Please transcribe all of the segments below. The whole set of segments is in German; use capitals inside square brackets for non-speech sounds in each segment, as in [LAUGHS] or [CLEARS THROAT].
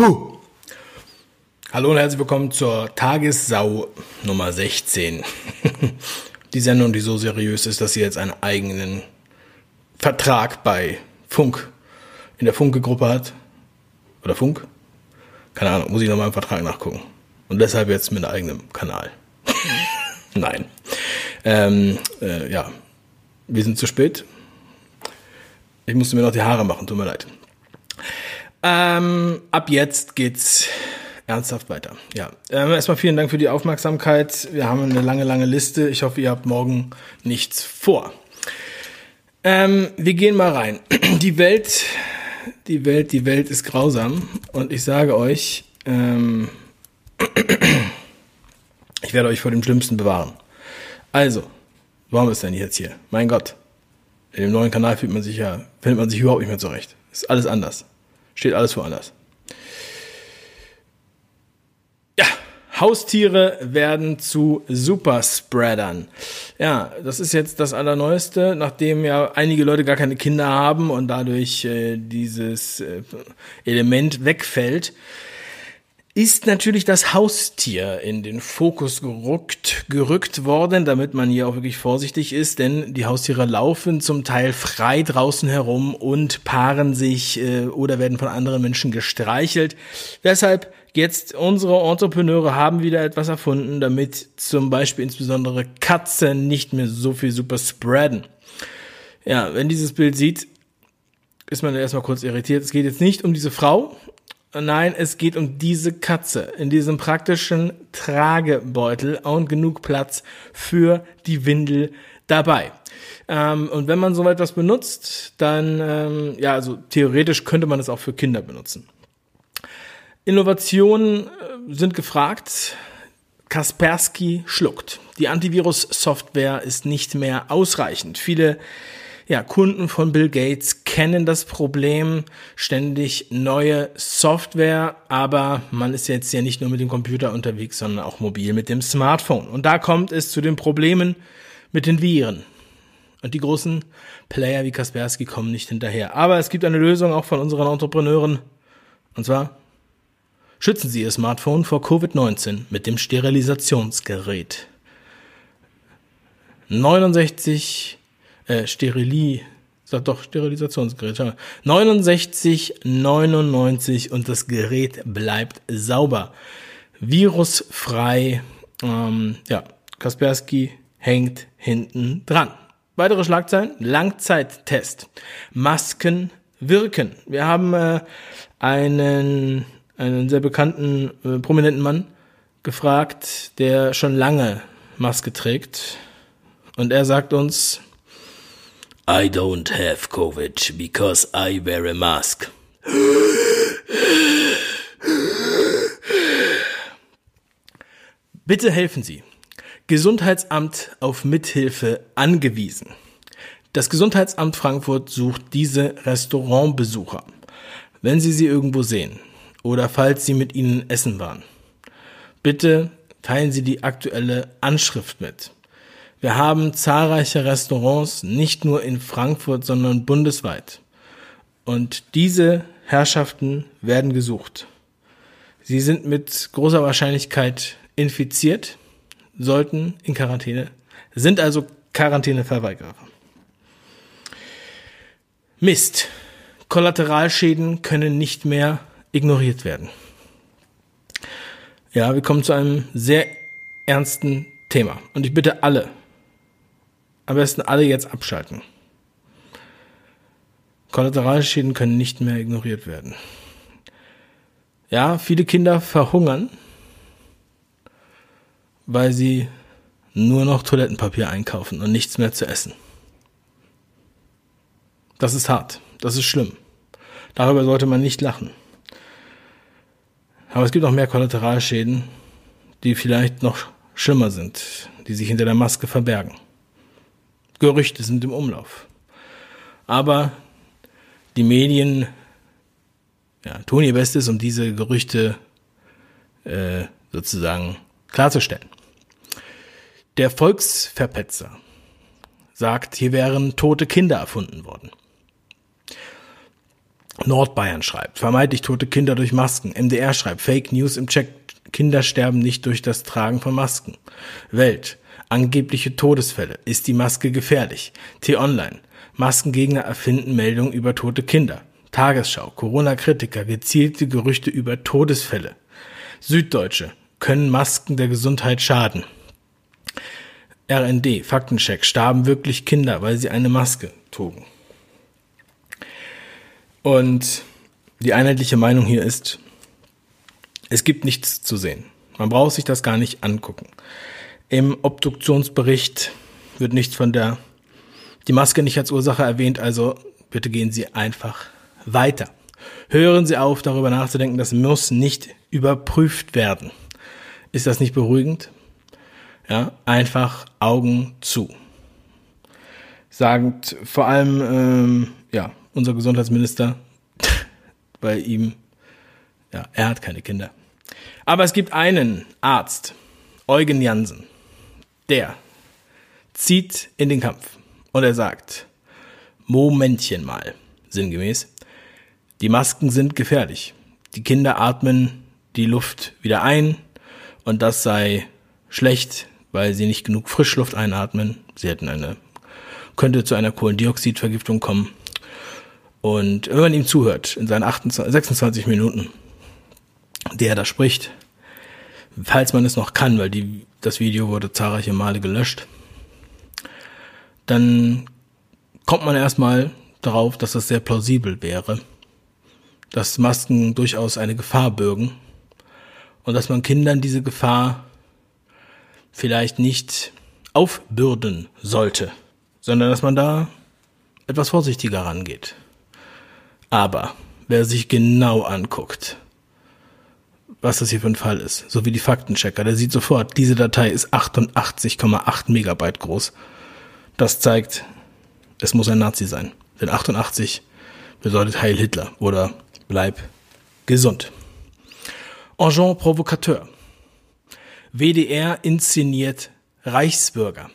Buh. Hallo und herzlich willkommen zur Tagessau Nummer 16. [LAUGHS] die Sendung, die so seriös ist, dass sie jetzt einen eigenen Vertrag bei Funk in der Funke-Gruppe hat. Oder Funk? Keine Ahnung, muss ich nochmal im Vertrag nachgucken. Und deshalb jetzt mit eigenem Kanal. [LAUGHS] Nein. Ähm, äh, ja, wir sind zu spät. Ich musste mir noch die Haare machen, tut mir leid. Ähm, ab jetzt geht's ernsthaft weiter. Ja, ähm, erstmal vielen Dank für die Aufmerksamkeit. Wir haben eine lange, lange Liste. Ich hoffe, ihr habt morgen nichts vor. Ähm, wir gehen mal rein. [CLEARS THROAT] Die Welt, die Welt, die Welt ist grausam. Und ich sage euch, ähm, [CLEARS THROAT] ich werde euch vor dem Schlimmsten bewahren. Also, warum ist denn jetzt hier? Mein Gott. In dem neuen Kanal fühlt man sich ja, findet man sich überhaupt nicht mehr zurecht. Ist alles anders. Steht alles woanders. Ja, Haustiere werden zu Superspreadern. Ja, das ist jetzt das Allerneueste, nachdem ja einige Leute gar keine Kinder haben und dadurch äh, dieses äh, Element wegfällt ist natürlich das Haustier in den Fokus gerückt, gerückt worden, damit man hier auch wirklich vorsichtig ist, denn die Haustiere laufen zum Teil frei draußen herum und paaren sich äh, oder werden von anderen Menschen gestreichelt. Deshalb jetzt unsere Entrepreneure haben wieder etwas erfunden, damit zum Beispiel insbesondere Katzen nicht mehr so viel super spreaden. Ja, wenn dieses Bild sieht, ist man erstmal kurz irritiert. Es geht jetzt nicht um diese Frau, Nein, es geht um diese Katze in diesem praktischen Tragebeutel und genug Platz für die Windel dabei. Ähm, und wenn man so etwas benutzt, dann, ähm, ja, also theoretisch könnte man es auch für Kinder benutzen. Innovationen äh, sind gefragt. Kaspersky schluckt. Die Antivirus-Software ist nicht mehr ausreichend. Viele ja, Kunden von Bill Gates kennen das Problem, ständig neue Software, aber man ist jetzt ja nicht nur mit dem Computer unterwegs, sondern auch mobil mit dem Smartphone. Und da kommt es zu den Problemen mit den Viren. Und die großen Player wie Kaspersky kommen nicht hinterher. Aber es gibt eine Lösung auch von unseren Entrepreneuren. Und zwar schützen Sie Ihr Smartphone vor Covid-19 mit dem Sterilisationsgerät. 69 äh, Sterili, sag doch Sterilisationsgerät. 69,99 und das Gerät bleibt sauber. Virusfrei. Ähm, ja, Kaspersky hängt hinten dran. Weitere Schlagzeilen. Langzeittest. Masken wirken. Wir haben äh, einen, einen sehr bekannten, äh, prominenten Mann gefragt, der schon lange Maske trägt. Und er sagt uns, I don't have COVID because I wear a mask. Bitte helfen Sie. Gesundheitsamt auf Mithilfe angewiesen. Das Gesundheitsamt Frankfurt sucht diese Restaurantbesucher. Wenn Sie sie irgendwo sehen oder falls Sie mit ihnen essen waren, bitte teilen Sie die aktuelle Anschrift mit. Wir haben zahlreiche Restaurants, nicht nur in Frankfurt, sondern bundesweit. Und diese Herrschaften werden gesucht. Sie sind mit großer Wahrscheinlichkeit infiziert, sollten in Quarantäne, sind also Quarantäneverweigerer. Mist. Kollateralschäden können nicht mehr ignoriert werden. Ja, wir kommen zu einem sehr ernsten Thema. Und ich bitte alle, am besten alle jetzt abschalten. Kollateralschäden können nicht mehr ignoriert werden. Ja, viele Kinder verhungern, weil sie nur noch Toilettenpapier einkaufen und nichts mehr zu essen. Das ist hart. Das ist schlimm. Darüber sollte man nicht lachen. Aber es gibt auch mehr Kollateralschäden, die vielleicht noch schlimmer sind, die sich hinter der Maske verbergen. Gerüchte sind im Umlauf. Aber die Medien ja, tun ihr Bestes, um diese Gerüchte äh, sozusagen klarzustellen. Der Volksverpetzer sagt, hier wären tote Kinder erfunden worden. Nordbayern schreibt, vermeintlich tote Kinder durch Masken. MDR schreibt, Fake News im Check, Kinder sterben nicht durch das Tragen von Masken. Welt, angebliche Todesfälle. Ist die Maske gefährlich? T-Online, Maskengegner erfinden Meldungen über tote Kinder. Tagesschau, Corona-Kritiker, gezielte Gerüchte über Todesfälle. Süddeutsche, können Masken der Gesundheit schaden? RND, Faktencheck, starben wirklich Kinder, weil sie eine Maske trugen. Und die einheitliche Meinung hier ist, es gibt nichts zu sehen. Man braucht sich das gar nicht angucken. Im Obduktionsbericht wird nichts von der, die Maske nicht als Ursache erwähnt, also bitte gehen Sie einfach weiter. Hören Sie auf, darüber nachzudenken, das muss nicht überprüft werden. Ist das nicht beruhigend? Ja, einfach Augen zu. Sagend vor allem, ähm, ja, unser Gesundheitsminister, [LAUGHS] bei ihm, ja, er hat keine Kinder. Aber es gibt einen Arzt, Eugen Jansen, der zieht in den Kampf und er sagt, Momentchen mal, sinngemäß, die Masken sind gefährlich. Die Kinder atmen die Luft wieder ein und das sei schlecht, weil sie nicht genug Frischluft einatmen. Sie hätten eine, könnte zu einer Kohlendioxidvergiftung kommen. Und wenn man ihm zuhört, in seinen 28, 26 Minuten, der da spricht, falls man es noch kann, weil die, das Video wurde zahlreiche Male gelöscht, dann kommt man erstmal darauf, dass das sehr plausibel wäre, dass Masken durchaus eine Gefahr bürgen und dass man Kindern diese Gefahr vielleicht nicht aufbürden sollte, sondern dass man da etwas vorsichtiger rangeht. Aber wer sich genau anguckt, was das hier für ein Fall ist, so wie die Faktenchecker, der sieht sofort, diese Datei ist 88,8 Megabyte groß. Das zeigt, es muss ein Nazi sein. Denn 88 bedeutet Heil Hitler oder bleib gesund. Agent Provocateur. WDR inszeniert Reichsbürger.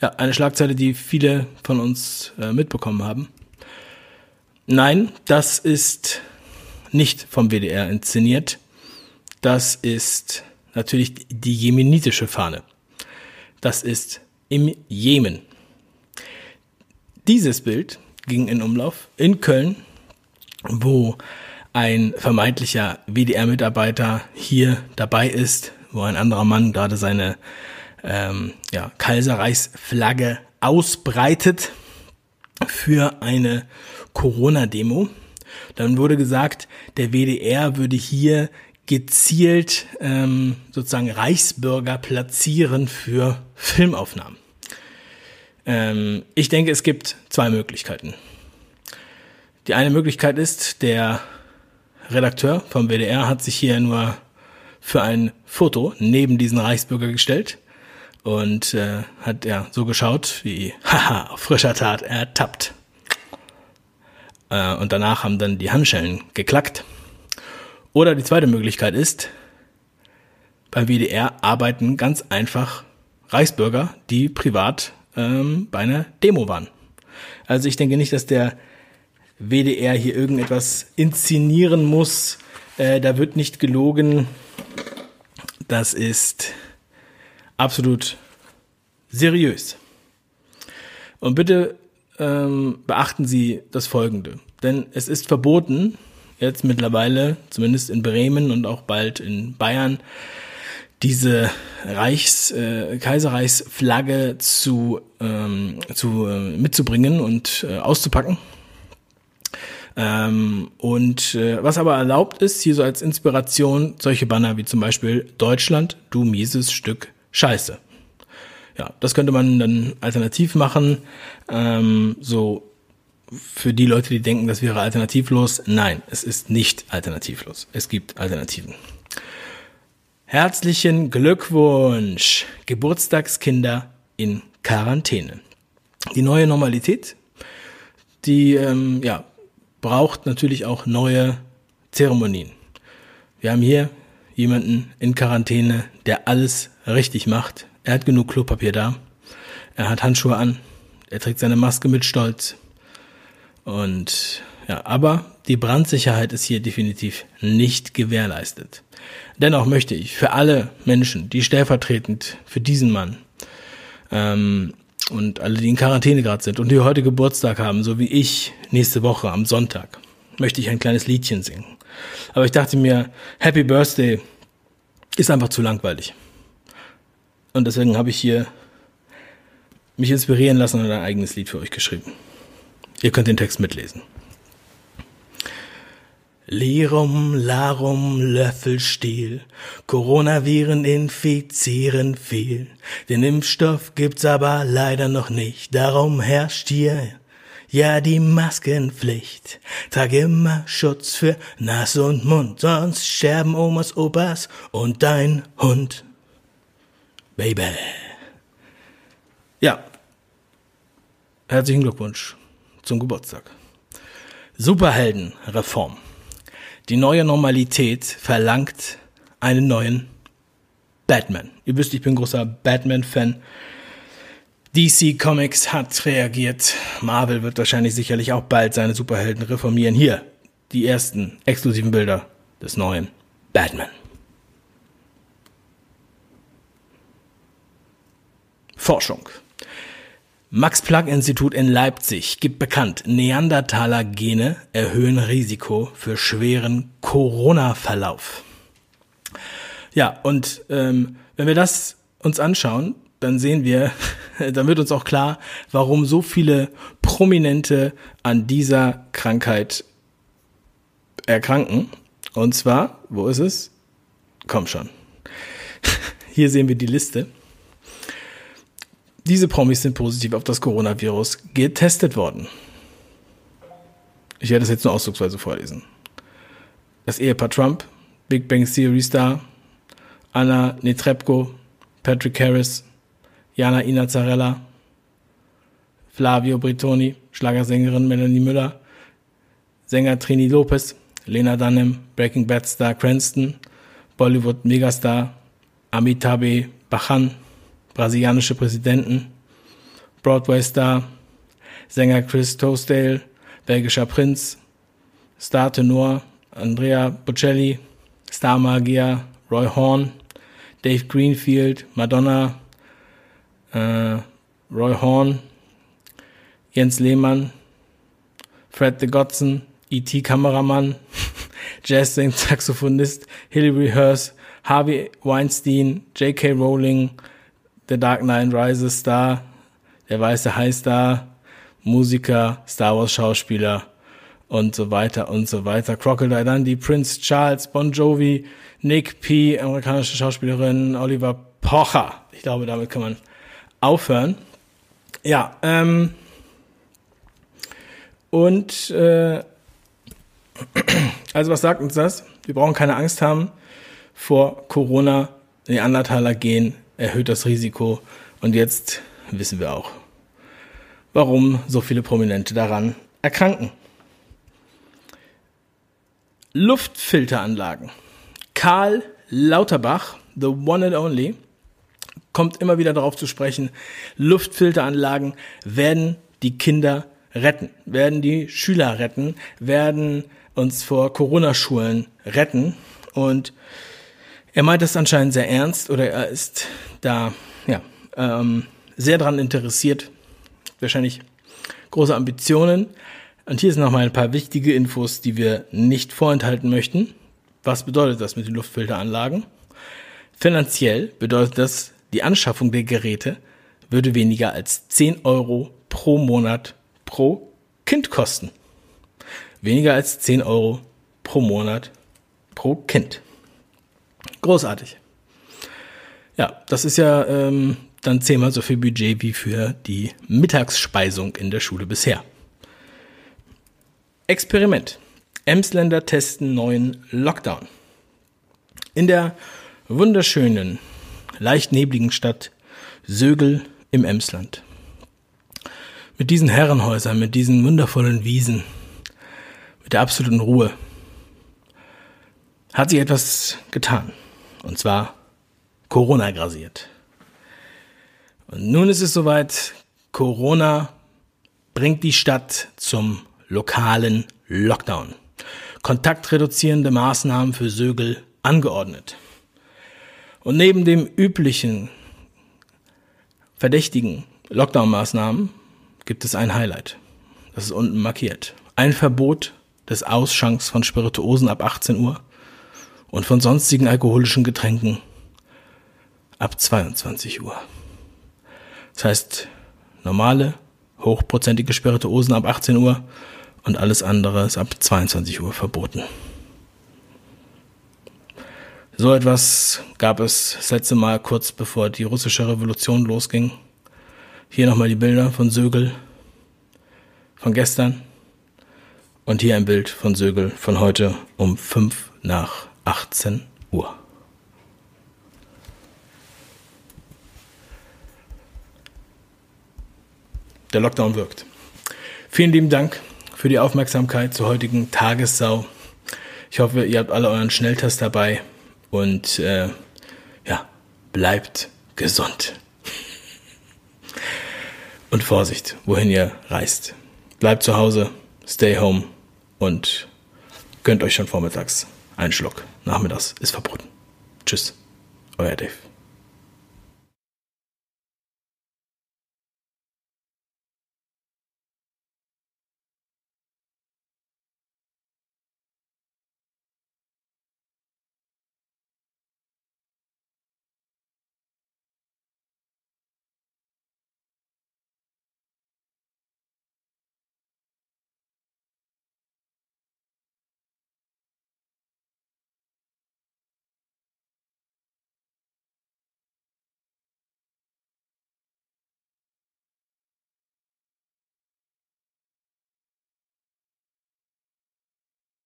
Ja, eine Schlagzeile, die viele von uns äh, mitbekommen haben. Nein, das ist nicht vom WDR inszeniert. Das ist natürlich die jemenitische Fahne. Das ist im Jemen. Dieses Bild ging in Umlauf in Köln, wo ein vermeintlicher WDR-Mitarbeiter hier dabei ist, wo ein anderer Mann gerade seine ähm, ja, Kaiserreichsflagge ausbreitet für eine Corona-Demo. Dann wurde gesagt, der WDR würde hier gezielt ähm, sozusagen Reichsbürger platzieren für Filmaufnahmen. Ähm, ich denke, es gibt zwei Möglichkeiten. Die eine Möglichkeit ist, der Redakteur vom WDR hat sich hier nur für ein Foto neben diesen Reichsbürger gestellt und äh, hat ja so geschaut wie, [LAUGHS] haha, frischer Tat ertappt. Äh, und danach haben dann die Handschellen geklackt. Oder die zweite Möglichkeit ist, beim WDR arbeiten ganz einfach Reichsbürger, die privat ähm, bei einer Demo waren. Also ich denke nicht, dass der WDR hier irgendetwas inszenieren muss. Äh, da wird nicht gelogen. Das ist absolut seriös. Und bitte ähm, beachten Sie das Folgende. Denn es ist verboten, jetzt mittlerweile, zumindest in Bremen und auch bald in Bayern, diese Reichs, äh, Kaiserreichsflagge zu, ähm, zu äh, mitzubringen und äh, auszupacken. Ähm, und äh, was aber erlaubt ist, hier so als Inspiration solche Banner wie zum Beispiel Deutschland, du mieses Stück Scheiße. Ja, das könnte man dann alternativ machen. Ähm, so für die Leute, die denken, das wäre alternativlos. Nein, es ist nicht alternativlos. Es gibt Alternativen. Herzlichen Glückwunsch, Geburtstagskinder in Quarantäne. Die neue Normalität, die ähm, ja, braucht natürlich auch neue Zeremonien. Wir haben hier jemanden in Quarantäne, der alles richtig macht. Er hat genug Klopapier da. Er hat Handschuhe an. Er trägt seine Maske mit Stolz. Und Ja, aber die Brandsicherheit ist hier definitiv nicht gewährleistet. Dennoch möchte ich für alle Menschen, die stellvertretend für diesen Mann ähm, und alle, die in Quarantäne gerade sind und die heute Geburtstag haben, so wie ich nächste Woche am Sonntag, möchte ich ein kleines Liedchen singen. Aber ich dachte mir, Happy Birthday ist einfach zu langweilig. Und deswegen habe ich hier mich inspirieren lassen und ein eigenes Lied für euch geschrieben. Ihr könnt den Text mitlesen. Lirum, Larum, Löffelstiel, Coronaviren infizieren viel. Den Impfstoff gibt's aber leider noch nicht, darum herrscht hier ja die Maskenpflicht. Trag immer Schutz für Nase und Mund, sonst sterben Omas, Opas und dein Hund. Baby. Ja. Herzlichen Glückwunsch zum Geburtstag. Superheldenreform. Die neue Normalität verlangt einen neuen Batman. Ihr wisst, ich bin großer Batman-Fan. DC Comics hat reagiert. Marvel wird wahrscheinlich sicherlich auch bald seine Superhelden reformieren. Hier die ersten exklusiven Bilder des neuen Batman. Forschung. Max-Planck-Institut in Leipzig gibt bekannt, Neandertaler-Gene erhöhen Risiko für schweren Corona-Verlauf. Ja, und ähm, wenn wir das uns anschauen, dann sehen wir, [LAUGHS] dann wird uns auch klar, warum so viele Prominente an dieser Krankheit erkranken. Und zwar, wo ist es? Komm schon. [LAUGHS] Hier sehen wir die Liste. Diese Promis sind positiv auf das Coronavirus getestet worden. Ich werde das jetzt nur ausdrucksweise vorlesen. Das Ehepaar Trump, Big Bang Theory Star, Anna Netrebko, Patrick Harris, Jana Inazzarella, Flavio Bretoni, Schlagersängerin Melanie Müller, Sänger Trini Lopez, Lena Dunham, Breaking Bad Star Cranston, Bollywood Megastar Amitabh Bachchan, brasilianische Präsidenten, Broadway Star, Sänger Chris Toasdale, belgischer Prinz, Star Tenor Andrea Bocelli, Star Magier Roy Horn, Dave Greenfield, Madonna, äh, Roy Horn, Jens Lehmann, Fred de Godson, E.T.-Kameramann, [LAUGHS] Jazz-Saxophonist, Hilary Hearst, Harvey Weinstein, J.K. Rowling, The Dark Knight Rises Star, der weiße Highstar, Musiker, Star Wars Schauspieler und so weiter und so weiter. Crocodile Dundee, Prince Charles, Bon Jovi, Nick P., amerikanische Schauspielerin, Oliver Pocher. Ich glaube, damit kann man aufhören. Ja, ähm, und äh, also was sagt uns das? Wir brauchen keine Angst haben vor Corona. Neandertaler Gen erhöht das Risiko. Und jetzt wissen wir auch, warum so viele Prominente daran erkranken. Luftfilteranlagen. Karl Lauterbach, the one and only, kommt immer wieder darauf zu sprechen, Luftfilteranlagen werden die Kinder retten, werden die Schüler retten, werden uns vor Corona-Schulen retten. Und er meint das anscheinend sehr ernst oder er ist da ja, ähm, sehr daran interessiert, wahrscheinlich große Ambitionen. Und hier sind nochmal ein paar wichtige Infos, die wir nicht vorenthalten möchten. Was bedeutet das mit den Luftfilteranlagen? Finanziell bedeutet das die Anschaffung der Geräte würde weniger als 10 Euro pro Monat pro Kind kosten. Weniger als 10 Euro pro Monat pro Kind. Großartig. Ja, das ist ja ähm, dann zehnmal so viel Budget wie für die Mittagsspeisung in der Schule bisher. Experiment. Emsländer testen neuen Lockdown. In der wunderschönen leicht nebligen Stadt Sögel im Emsland. Mit diesen Herrenhäusern, mit diesen wundervollen Wiesen, mit der absoluten Ruhe, hat sich etwas getan. Und zwar Corona grasiert. Und nun ist es soweit, Corona bringt die Stadt zum lokalen Lockdown. Kontaktreduzierende Maßnahmen für Sögel angeordnet. Und neben dem üblichen verdächtigen Lockdown-Maßnahmen gibt es ein Highlight. Das ist unten markiert. Ein Verbot des Ausschanks von Spirituosen ab 18 Uhr und von sonstigen alkoholischen Getränken ab 22 Uhr. Das heißt, normale, hochprozentige Spirituosen ab 18 Uhr und alles andere ist ab 22 Uhr verboten. So etwas gab es das letzte Mal kurz bevor die russische Revolution losging. Hier nochmal die Bilder von Sögel von gestern und hier ein Bild von Sögel von heute um 5 nach 18 Uhr. Der Lockdown wirkt. Vielen lieben Dank für die Aufmerksamkeit zur heutigen Tagessau. Ich hoffe, ihr habt alle euren Schnelltest dabei und äh, ja, bleibt gesund. [LAUGHS] Und Vorsicht, wohin ihr reist. Bleibt zu Hause, stay home und gönnt euch schon vormittags einen Schluck. Nachmittags ist verboten. Tschüss, euer Dave.